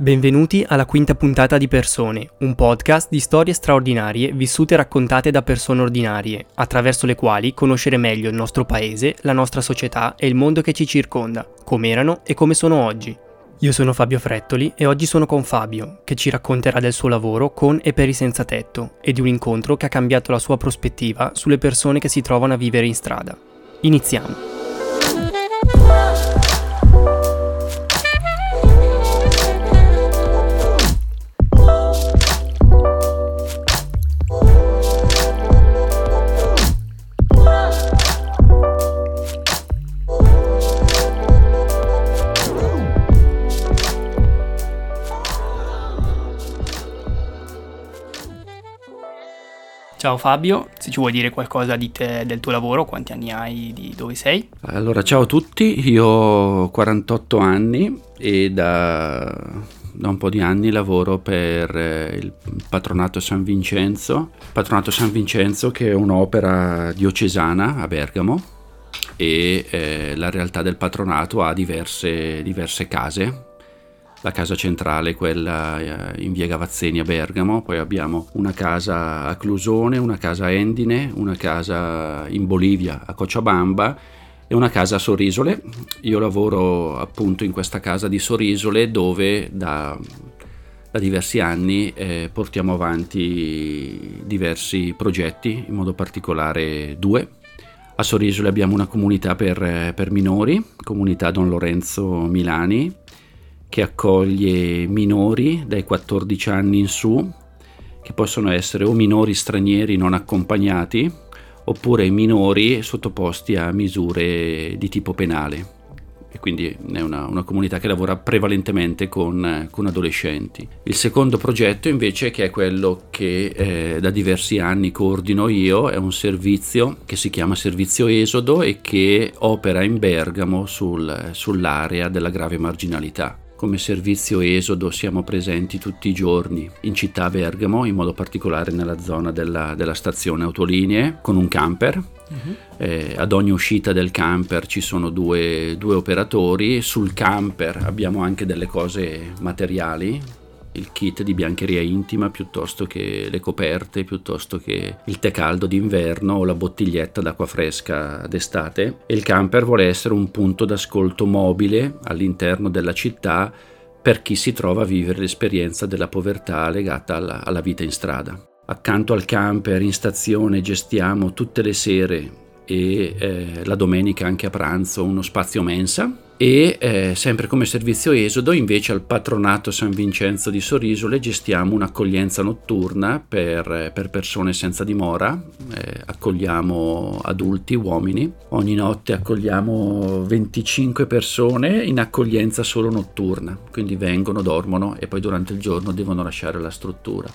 Benvenuti alla quinta puntata di Persone, un podcast di storie straordinarie vissute e raccontate da persone ordinarie, attraverso le quali conoscere meglio il nostro paese, la nostra società e il mondo che ci circonda, come erano e come sono oggi. Io sono Fabio Frettoli e oggi sono con Fabio, che ci racconterà del suo lavoro con e per i senza tetto e di un incontro che ha cambiato la sua prospettiva sulle persone che si trovano a vivere in strada. Iniziamo. Ciao Fabio, se ci vuoi dire qualcosa di te, del tuo lavoro, quanti anni hai, di dove sei? Allora, ciao a tutti, io ho 48 anni e da, da un po' di anni lavoro per eh, il Patronato San Vincenzo. Patronato San Vincenzo che è un'opera diocesana a Bergamo e eh, la realtà del patronato ha diverse, diverse case la casa centrale, quella eh, in via Gavazzeni a Bergamo, poi abbiamo una casa a Clusone, una casa a Endine, una casa in Bolivia a Cochabamba e una casa a Sorisole. Io lavoro appunto in questa casa di Sorisole dove da, da diversi anni eh, portiamo avanti diversi progetti, in modo particolare due. A Sorisole abbiamo una comunità per, per minori, comunità Don Lorenzo Milani, che accoglie minori dai 14 anni in su, che possono essere o minori stranieri non accompagnati, oppure minori sottoposti a misure di tipo penale. E quindi è una, una comunità che lavora prevalentemente con, con, adolescenti. Il secondo progetto invece, che è quello che eh, da diversi anni coordino io, è un servizio che si chiama Servizio Esodo e che opera in Bergamo sul, sull'area della grave marginalità. Come servizio esodo siamo presenti tutti i giorni in città Bergamo, in modo particolare nella zona della, della stazione autolinee, con un camper. Uh-huh. Eh, ad ogni uscita del camper ci sono due, due operatori, sul camper abbiamo anche delle cose materiali, il kit di biancheria intima piuttosto che le coperte, piuttosto che il tè caldo d'inverno o la bottiglietta d'acqua fresca d'estate. E il camper vuole essere un punto d'ascolto mobile all'interno della città per chi si trova a vivere l'esperienza della povertà legata alla, alla vita in strada. Accanto al camper in stazione gestiamo tutte le sere e eh, la domenica anche a pranzo uno spazio mensa e eh, sempre come servizio esodo invece al patronato San Vincenzo di Sorisole gestiamo un'accoglienza notturna per, per persone senza dimora, eh, accogliamo adulti, uomini, ogni notte accogliamo 25 persone in accoglienza solo notturna, quindi vengono, dormono e poi durante il giorno devono lasciare la struttura.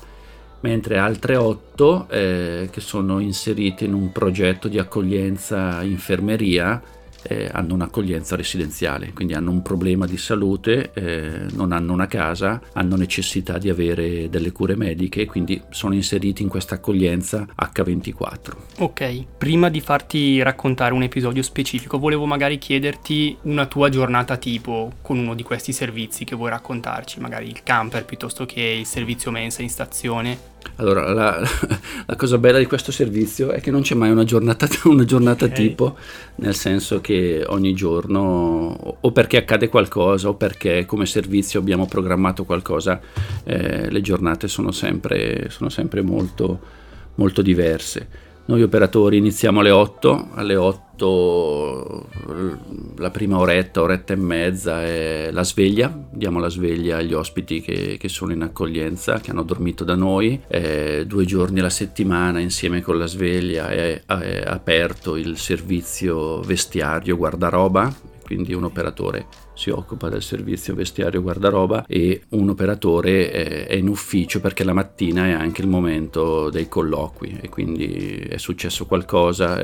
Mentre altre otto eh, che sono inserite in un progetto di accoglienza infermeria eh, hanno un'accoglienza residenziale, quindi hanno un problema di salute, eh, non hanno una casa, hanno necessità di avere delle cure mediche, quindi sono inseriti in questa accoglienza H24. Ok, prima di farti raccontare un episodio specifico, volevo magari chiederti una tua giornata tipo con uno di questi servizi che vuoi raccontarci, magari il camper piuttosto che il servizio mensa in stazione. Allora, la, la, cosa bella di questo servizio è che non c'è mai una giornata, una giornata okay. tipo, nel senso che ogni giorno, o perché accade qualcosa, o perché come servizio abbiamo programmato qualcosa, eh, le giornate sono sempre, sono sempre molto, molto diverse. Noi operatori iniziamo alle 8, alle 8 la prima oretta, oretta e mezza è la sveglia, diamo la sveglia agli ospiti che, che sono in accoglienza, che hanno dormito da noi, eh, due giorni alla settimana insieme con la sveglia è, è aperto il servizio vestiario guardaroba, quindi un operatore si occupa del servizio vestiario guardaroba e un operatore è in ufficio perché la mattina è anche il momento dei colloqui e quindi è successo qualcosa,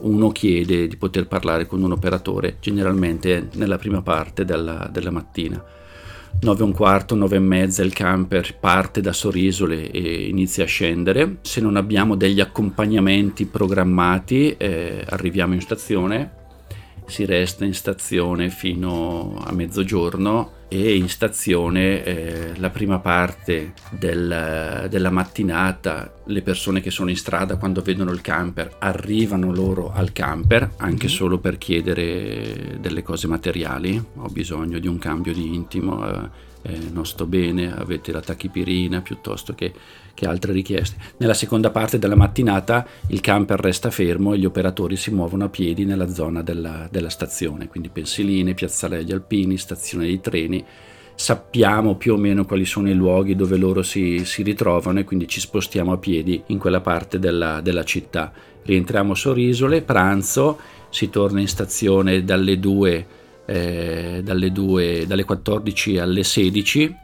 uno chiede di poter parlare con un operatore generalmente nella prima parte della, della mattina. 9 e un quarto, 9 e mezza il camper parte da Sorisole e inizia a scendere. Se non abbiamo degli accompagnamenti programmati eh, arriviamo in stazione si resta in stazione fino a mezzogiorno e in stazione eh, la prima parte del, della mattinata le persone che sono in strada quando vedono il camper arrivano loro al camper anche mm-hmm. solo per chiedere delle cose materiali ho bisogno di un cambio di intimo eh, eh, non sto bene avete la tachipirina piuttosto che, che altre richieste. Nella seconda parte della mattinata il camper resta fermo e gli operatori si muovono a piedi nella zona della, della stazione. Quindi pensiline piazzale degli alpini stazione dei treni. Sappiamo più o meno quali sono i luoghi dove loro si, si ritrovano e quindi ci spostiamo a piedi in quella parte della, della città. Rientriamo a Sorisole, pranzo, si torna in stazione dalle 2, eh, dalle, 2 dalle 14 alle 16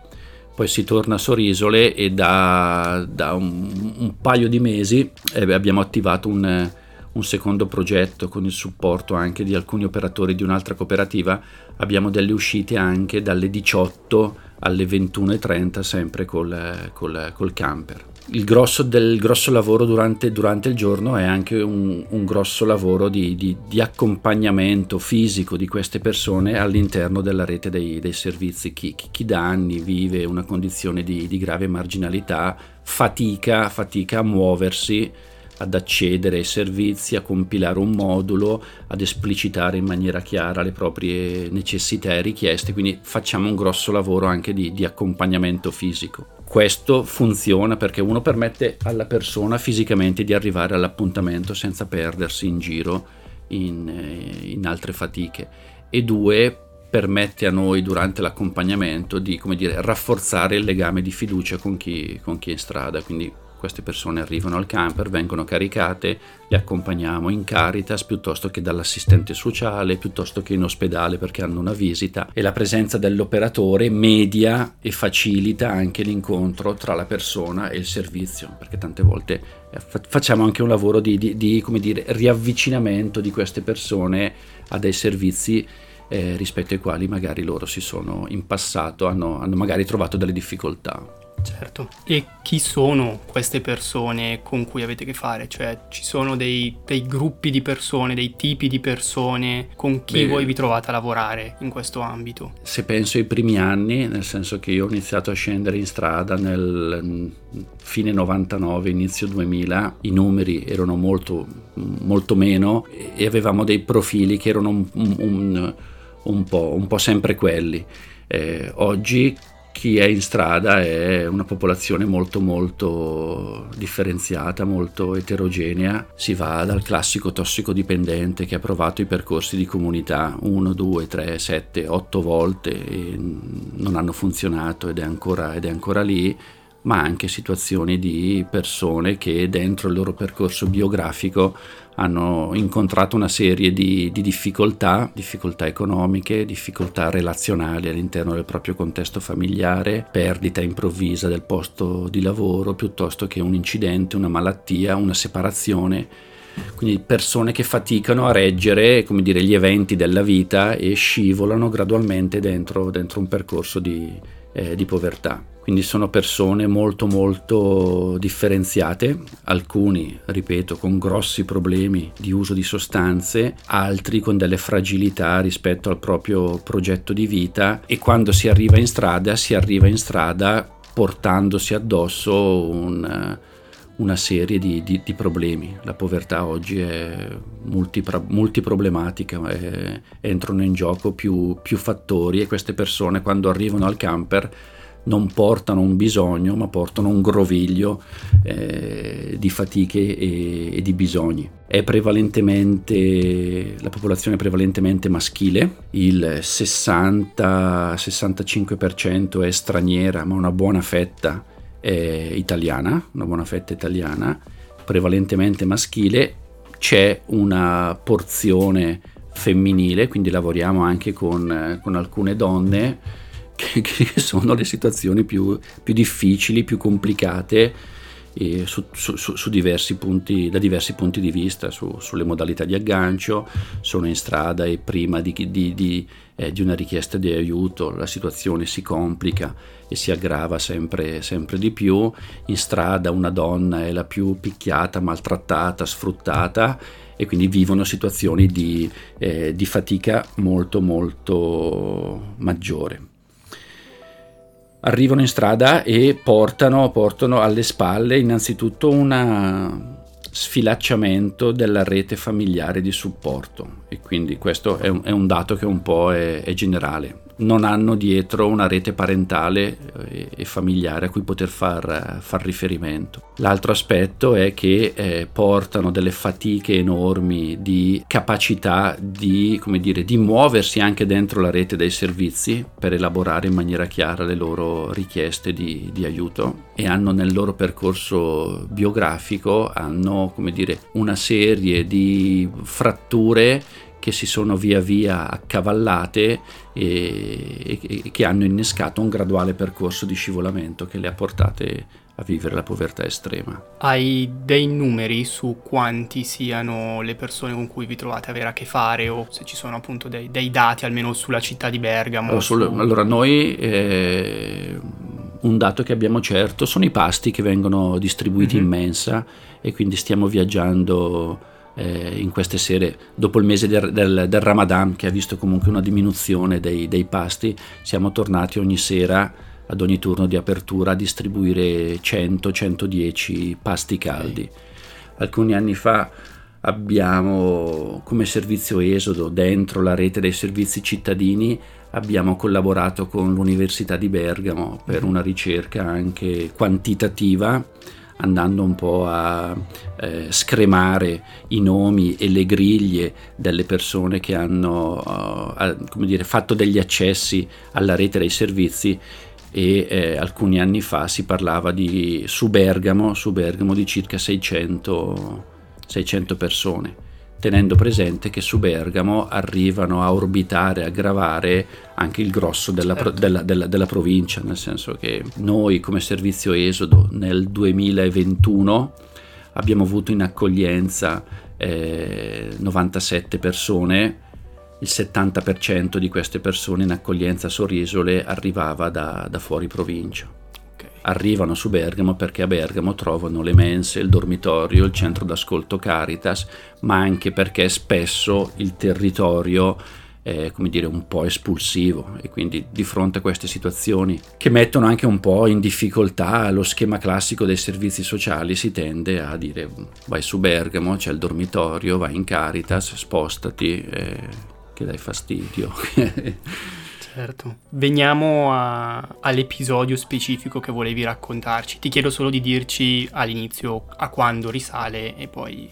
poi si torna a Sorisole e da, da un, un, paio di mesi eh, abbiamo attivato un, un secondo progetto con il supporto anche di alcuni operatori di un'altra cooperativa, abbiamo delle uscite anche dalle 18 alle 21.30 sempre col, col, col camper. Il grosso del grosso lavoro durante, durante il giorno è anche un, un grosso lavoro di, di, di, accompagnamento fisico di queste persone all'interno della rete dei, dei servizi. Chi, chi, chi, da anni vive una condizione di, di grave marginalità fatica, fatica a muoversi ad accedere ai servizi, a compilare un modulo, ad esplicitare in maniera chiara le proprie necessità e richieste, quindi facciamo un grosso lavoro anche di, di accompagnamento fisico. Questo funziona perché uno permette alla persona fisicamente di arrivare all'appuntamento senza perdersi in giro in, eh, in altre fatiche. E due permette a noi durante l'accompagnamento di dire, rafforzare il legame di fiducia con chi, con chi è in strada, quindi queste persone arrivano al camper, vengono caricate, le accompagniamo in Caritas piuttosto che dall'assistente sociale, piuttosto che in ospedale perché hanno una visita e la presenza dell'operatore media e facilita anche l'incontro tra la persona e il servizio, perché tante volte eh, facciamo anche un lavoro di, di, di dire, riavvicinamento di queste persone a dei servizi eh, rispetto ai quali magari loro si sono in passato, hanno, hanno magari trovato delle difficoltà. Certo. E chi sono queste persone con cui avete che fare? Cioè ci sono dei, dei gruppi di persone, dei tipi di persone con chi Beh, voi vi trovate a lavorare in questo ambito? Se penso ai primi anni, nel senso che io ho iniziato a scendere in strada nel mm, fine 99, inizio 2000, i numeri erano molto, molto meno e avevamo dei profili che erano un, un, un, po', un po' sempre quelli. Eh, oggi chi è in strada è una popolazione molto molto differenziata, molto eterogenea. Si va dal classico tossicodipendente che ha provato i percorsi di comunità 1, 2, 3, 7, 8 volte e non hanno funzionato ed è ancora, ed è ancora lì ma anche situazioni di persone che dentro il loro percorso biografico hanno incontrato una serie di, di, difficoltà, difficoltà economiche, difficoltà relazionali all'interno del proprio contesto familiare, perdita improvvisa del posto di lavoro piuttosto che un incidente, una malattia, una separazione. Quindi persone che faticano a reggere dire, gli eventi della vita e scivolano gradualmente dentro, dentro un percorso di, eh, di povertà. Quindi sono persone molto molto differenziate, alcuni, ripeto, con grossi problemi di uso di sostanze, altri con delle fragilità rispetto al proprio progetto di vita e quando si arriva in strada si arriva in strada portandosi addosso un, una serie di, di, di, problemi. La povertà oggi è multiproblematica, è, entrano in gioco più, più fattori e queste persone quando arrivano al camper non portano un bisogno, ma portano un groviglio eh, di fatiche e, e, di bisogni. È prevalentemente, la popolazione è prevalentemente maschile, il 60-65% è straniera, ma una buona fetta è italiana, una buona fetta italiana, prevalentemente maschile, c'è una porzione femminile, quindi lavoriamo anche con, con alcune donne che, che sono le situazioni più, più difficili, più complicate su, su, su, diversi punti, da diversi punti di vista, sulle modalità di aggancio, sono in strada e prima di, di, di, eh, di, una richiesta di aiuto la situazione si complica e si aggrava sempre, sempre di più, in strada una donna è la più picchiata, maltrattata, sfruttata e quindi vivono situazioni di, eh, di fatica molto molto maggiore. Arrivano in strada e portano, portano alle spalle innanzitutto un sfilacciamento della rete familiare di supporto. E quindi questo è un, è un dato che un po' è, è generale non hanno dietro una rete parentale eh, e familiare a cui poter far, far riferimento. L'altro aspetto è che eh, portano delle fatiche enormi di capacità di, dire, di muoversi anche dentro la rete dei servizi per elaborare in maniera chiara le loro richieste di, di aiuto e hanno nel loro percorso biografico hanno, dire, una serie di fratture che si sono via via accavallate e, e, che hanno innescato un graduale percorso di scivolamento che le ha portate a vivere la povertà estrema. Hai dei numeri su quanti siano le persone con cui vi trovate a avere a che fare o se ci sono appunto dei, dei dati almeno sulla città di Bergamo? Allora, sul, su... allora noi eh, un dato che abbiamo certo sono i pasti che vengono distribuiti mm-hmm. in mensa e quindi stiamo viaggiando eh, in queste sere, dopo il mese del, del, del, Ramadan che ha visto comunque una diminuzione dei, dei pasti, siamo tornati ogni sera ad ogni turno di apertura a distribuire 100-110 pasti caldi. Alcuni anni fa abbiamo come servizio esodo dentro la rete dei servizi cittadini abbiamo collaborato con l'Università di Bergamo per una ricerca anche quantitativa andando un po' a eh, scremare i nomi e le griglie delle persone che hanno uh, dire, fatto degli accessi alla rete dei servizi e eh, alcuni anni fa si parlava di, su, Bergamo, su Bergamo di circa 600, 600 persone tenendo presente che su Bergamo arrivano a orbitare, a gravare anche il grosso della, certo. della, della, della, provincia, nel senso che noi come servizio Esodo nel 2021 abbiamo avuto in accoglienza eh, 97 persone, il 70% di queste persone in accoglienza a Sorisole arrivava da, da fuori provincia arrivano su Bergamo perché a Bergamo trovano le mense, il dormitorio, il centro d'ascolto Caritas, ma anche perché spesso il territorio è come dire un po' espulsivo e quindi di fronte a queste situazioni che mettono anche un po' in difficoltà lo schema classico dei servizi sociali si tende a dire vai su Bergamo, c'è il dormitorio, vai in Caritas, spostati, eh, che dai fastidio. Certo. Veniamo a, all'episodio specifico che volevi raccontarci. Ti chiedo solo di dirci all'inizio a quando risale e poi...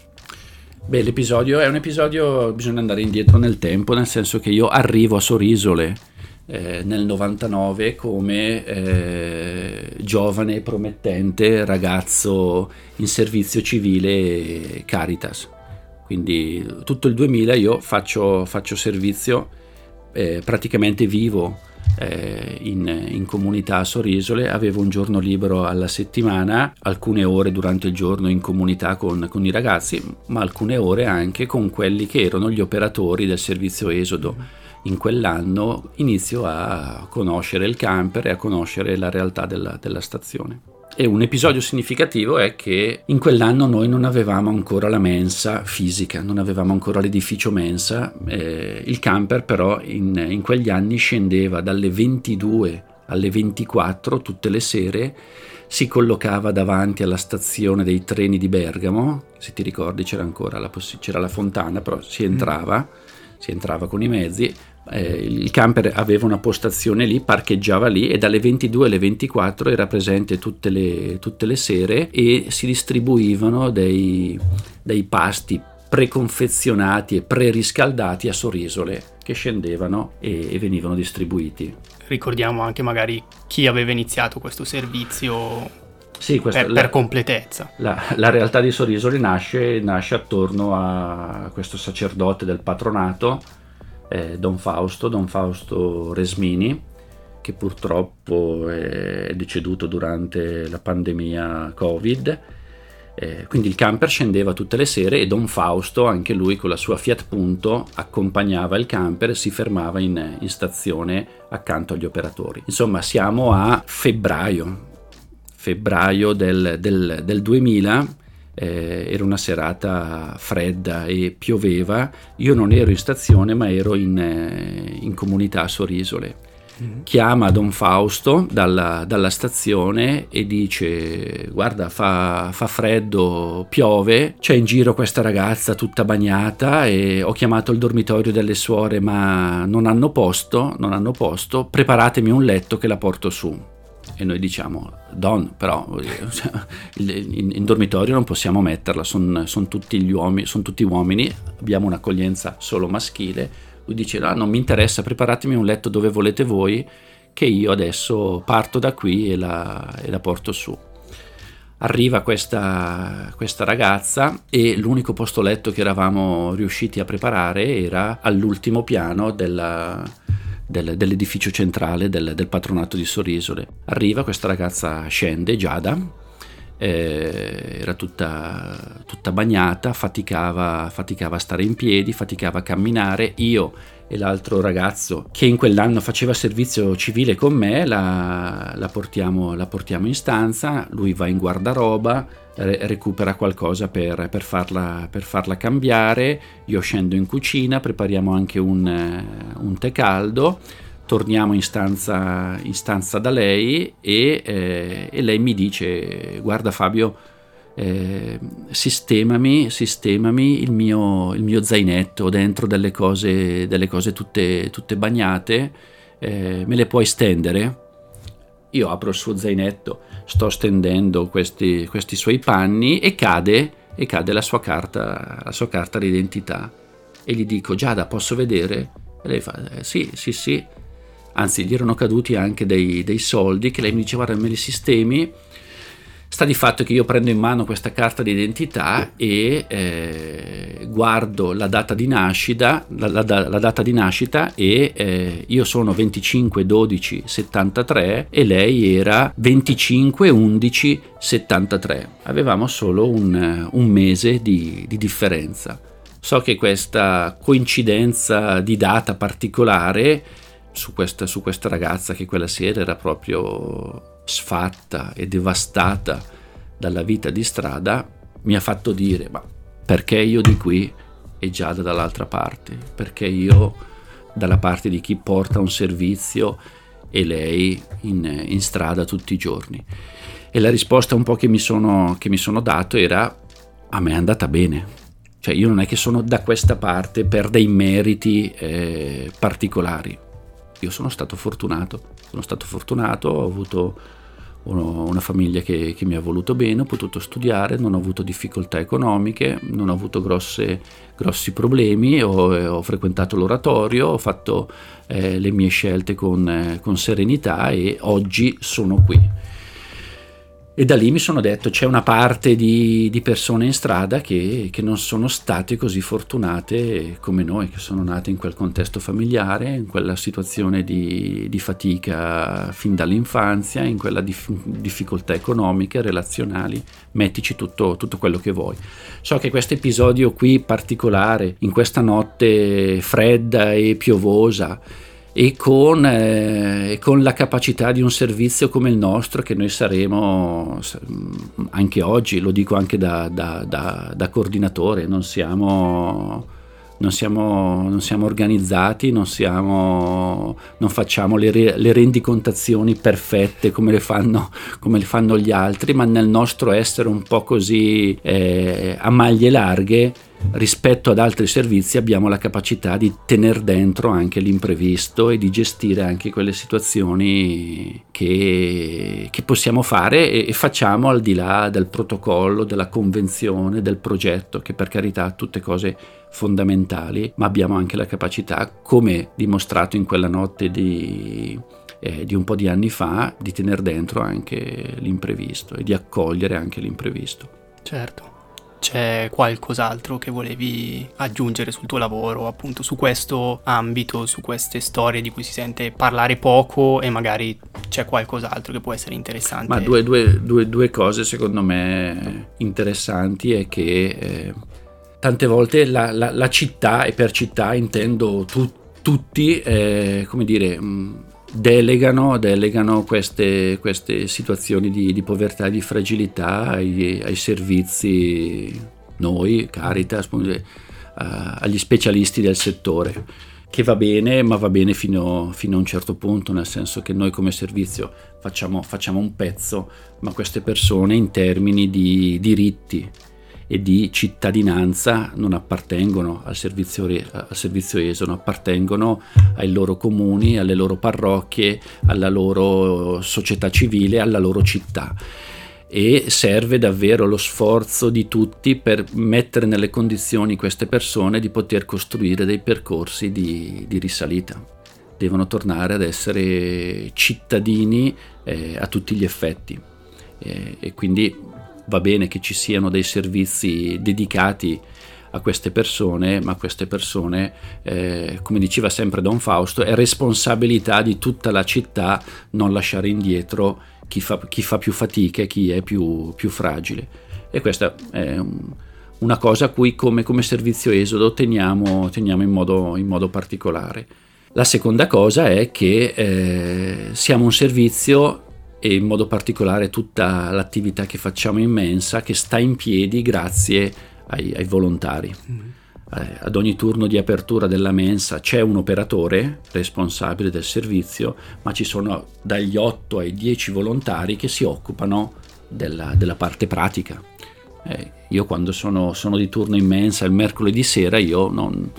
Beh, l'episodio è un episodio, bisogna andare indietro nel tempo, nel senso che io arrivo a Sorisole eh, nel 99 come eh, giovane promettente ragazzo in servizio civile Caritas. Quindi tutto il 2000 io faccio, faccio servizio eh, praticamente vivo eh, in, in, comunità a Sorisole, avevo un giorno libero alla settimana, alcune ore durante il giorno in comunità con, con, i ragazzi, ma alcune ore anche con quelli che erano gli operatori del servizio Esodo. In quell'anno inizio a conoscere il camper e a conoscere la realtà della, della stazione. E un episodio significativo è che in quell'anno noi non avevamo ancora la mensa fisica, non avevamo ancora l'edificio mensa. Eh, il camper però in, in quegli anni scendeva dalle 22 alle 24 tutte le sere si collocava davanti alla stazione dei treni di Bergamo, se ti ricordi c'era ancora la, poss- c'era la fontana, però si entrava, mm. si entrava con i mezzi, eh, il camper aveva una postazione lì, parcheggiava lì e dalle 22 alle 24 era presente tutte le, tutte le sere e si distribuivano dei, dei pasti preconfezionati e preriscaldati a sorisole che scendevano e, e, venivano distribuiti. Ricordiamo anche magari chi aveva iniziato questo servizio sì, per, la, per, completezza. La, la, realtà di Sorisole nasce, nasce attorno a questo sacerdote del patronato eh, Don Fausto, Don Fausto Resmini, che purtroppo è deceduto durante la pandemia Covid. Eh, quindi il camper scendeva tutte le sere e Don Fausto, anche lui con la sua Fiat Punto, accompagnava il camper e si fermava in, in stazione accanto agli operatori. Insomma, siamo a febbraio, febbraio del, del, del 2000 eh, era una serata fredda e pioveva, io non ero in stazione ma ero in, eh, in comunità a Sorisole. Mm. chiama Don Fausto dalla, dalla, stazione e dice guarda fa, fa, freddo, piove, c'è in giro questa ragazza tutta bagnata e ho chiamato il dormitorio delle suore ma non hanno posto, non hanno posto, preparatemi un letto che la porto su e noi diciamo Don però in, in dormitorio non possiamo metterla sono son tutti uomini sono tutti uomini abbiamo un'accoglienza solo maschile. Lui dice no non mi interessa preparatemi un letto dove volete voi che io adesso parto da qui e la, e la porto su. Arriva questa, questa, ragazza e l'unico posto letto che eravamo riusciti a preparare era all'ultimo piano della, del, dell'edificio centrale del, del, patronato di Sorisole. Arriva questa ragazza, scende, Giada, eh, era tutta, tutta bagnata, faticava, faticava, a stare in piedi, faticava a camminare. Io e l'altro ragazzo che in quell'anno faceva servizio civile con me la, la, portiamo, la portiamo in stanza, lui va in guardaroba recupera qualcosa per, per, farla, per, farla, cambiare, io scendo in cucina, prepariamo anche un, eh, un tè caldo, torniamo in stanza, in stanza da lei e, eh, e, lei mi dice guarda Fabio eh, sistemami, sistemami il, mio, il, mio, zainetto dentro delle cose, delle cose tutte, tutte bagnate, eh, me le puoi stendere? Io apro il suo zainetto, sto stendendo questi, questi suoi panni e cade, e cade la, sua carta, la sua carta d'identità. E gli dico, Giada, posso vedere? E lei fa, eh, sì, sì, sì. Anzi, gli erano caduti anche dei, dei soldi che lei mi diceva, guarda, me li sistemi Sta di fatto che io prendo in mano questa carta d'identità e eh, guardo la data di nascita, la, la, la data di nascita e eh, io sono 25 12 73 e lei era 25 11 73. Avevamo solo un, un mese di, di differenza. So che questa coincidenza di data particolare su questa, su questa ragazza che quella sera era proprio sfatta e devastata dalla vita di strada, mi ha fatto dire, ma perché io di qui e Giada dall'altra parte? Perché io dalla parte di chi porta un servizio e lei in, in strada tutti i giorni? E la risposta un po' che mi sono, che mi sono dato era, a me è andata bene. Cioè io non è che sono da questa parte per dei meriti eh, particolari, io sono stato fortunato, sono stato fortunato, ho avuto uno, una famiglia che, che, mi ha voluto bene, ho potuto studiare, non ho avuto difficoltà economiche, non ho avuto grosse, grossi problemi, ho, ho, frequentato l'oratorio, ho fatto eh, le mie scelte con, eh, con serenità e oggi sono qui. E da lì mi sono detto c'è una parte di, di persone in strada che, che, non sono state così fortunate come noi, che sono nate in quel contesto familiare, in quella situazione di, di fatica fin dall'infanzia, in quella dif- difficoltà economiche, relazionali, mettici tutto, tutto quello che vuoi. So che questo episodio qui particolare, in questa notte fredda e piovosa, e con, eh, con, la capacità di un servizio come il nostro che noi saremo anche oggi, lo dico anche da, da, da, da coordinatore, non siamo, non siamo, non siamo organizzati, non, siamo, non facciamo le, le, rendicontazioni perfette come le, fanno, come le, fanno, gli altri, ma nel nostro essere un po' così eh, a maglie larghe rispetto ad altri servizi abbiamo la capacità di tenere dentro anche l'imprevisto e di gestire anche quelle situazioni che, che possiamo fare e, e, facciamo al di là del protocollo, della convenzione, del progetto, che per carità tutte cose fondamentali, ma abbiamo anche la capacità, come dimostrato in quella notte di, eh, di un po' di anni fa, di tenere dentro anche l'imprevisto e di accogliere anche l'imprevisto. Certo c'è qualcos'altro che volevi aggiungere sul tuo lavoro, appunto su questo ambito, su queste storie di cui si sente parlare poco e magari c'è qualcos'altro che può essere interessante? Ma due, due, due, due cose secondo me interessanti è che eh, tante volte la, la, la, città, e per città intendo tu, tutti, eh, come dire... Mh, mm, delegano, delegano queste, queste, situazioni di, di, povertà e di fragilità ai, ai servizi, noi, Caritas, uh, agli specialisti del settore. che va bene, ma va bene fino, fino, a un certo punto, nel senso che noi come servizio facciamo, facciamo un pezzo, ma queste persone in termini di diritti e di cittadinanza non appartengono al servizio, al servizio ESO, non appartengono ai loro comuni, alle loro parrocchie, alla loro società civile, alla loro città e serve davvero lo sforzo di tutti per mettere nelle condizioni queste persone di poter costruire dei percorsi di, di risalita. Devono tornare ad essere cittadini eh, a tutti gli effetti eh, e quindi va bene che ci siano dei servizi dedicati a queste persone, ma queste persone, eh, come diceva sempre Don Fausto, è responsabilità di tutta la città non lasciare indietro chi fa, chi fa più fatica e chi è più, più, fragile. E questa è un, una cosa a cui come, come servizio esodo teniamo, teniamo in, modo, in, modo, particolare. La seconda cosa è che eh, siamo un servizio e in modo particolare tutta l'attività che facciamo in mensa che sta in piedi grazie ai, ai volontari. Mm eh, ad ogni turno di apertura della mensa c'è un operatore responsabile del servizio, ma ci sono dagli 8 ai 10 volontari che si occupano della, della parte pratica. Eh, io quando sono, sono, di turno in mensa il mercoledì sera io non,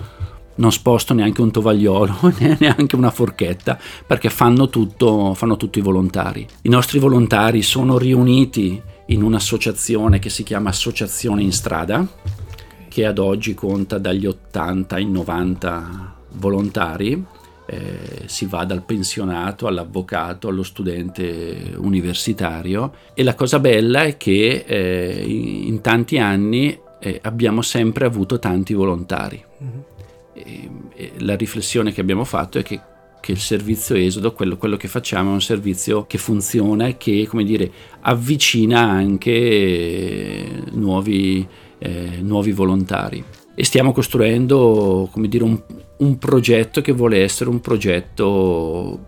non sposto neanche un tovagliolo, neanche una forchetta, perché fanno tutto, fanno tutto i volontari. I nostri volontari sono riuniti in un'associazione che si chiama Associazione in Strada, che ad oggi conta dagli 80 ai 90 volontari, eh, si va dal pensionato all'avvocato allo studente universitario e la cosa bella è che eh, in tanti anni eh, abbiamo sempre avuto tanti volontari. Mm-hmm. E, e la riflessione che abbiamo fatto è che che il servizio Esodo, quello, quello, che facciamo è un servizio che funziona e che, come dire, avvicina anche nuovi, eh, nuovi volontari. E stiamo costruendo, come dire, un, un progetto che vuole essere un progetto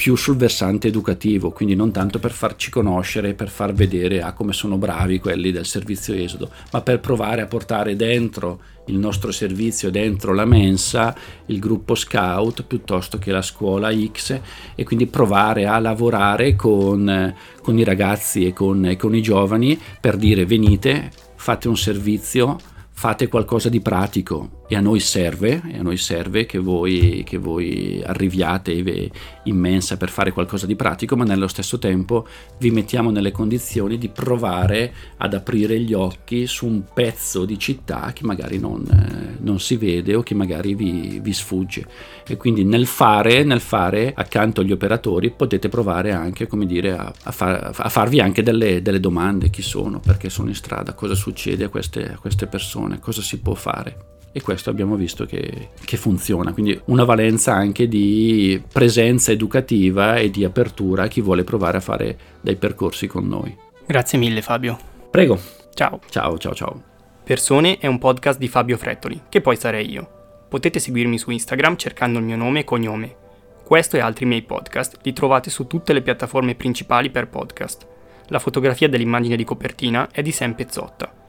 più sul versante educativo, quindi non tanto per farci conoscere, per far vedere ah, come sono bravi quelli del servizio Esodo, ma per provare a portare dentro il nostro servizio, dentro la mensa, il gruppo scout piuttosto che la scuola X e quindi provare a lavorare con, con i ragazzi e con, e con i giovani per dire venite, fate un servizio fate qualcosa di pratico e a noi serve, a noi serve che, voi, che voi arriviate in mensa per fare qualcosa di pratico, ma nello stesso tempo vi mettiamo nelle condizioni di provare ad aprire gli occhi su un pezzo di città che magari non, eh, non si vede o che magari vi, vi, sfugge. E quindi nel fare, nel fare, accanto agli operatori, potete provare anche, come dire, a, a, far, a farvi anche delle, delle, domande, chi sono, perché sono in strada, cosa succede a queste, a queste persone persone, cosa si può fare. E questo abbiamo visto che, che, funziona, quindi una valenza anche di presenza educativa e di apertura a chi vuole provare a fare dei percorsi con noi. Grazie mille Fabio. Prego. Ciao. Ciao, ciao, ciao. Persone è un podcast di Fabio Frettoli, che poi sarei io. Potete seguirmi su Instagram cercando il mio nome e cognome. Questo e altri miei podcast li trovate su tutte le piattaforme principali per podcast. La fotografia dell'immagine di copertina è di Sam Pezzotta.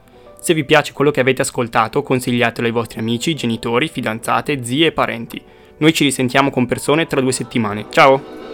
Se vi piace quello che avete ascoltato, consigliatelo ai vostri amici, genitori, fidanzate, zie e parenti. Noi ci risentiamo con persone tra due settimane. Ciao!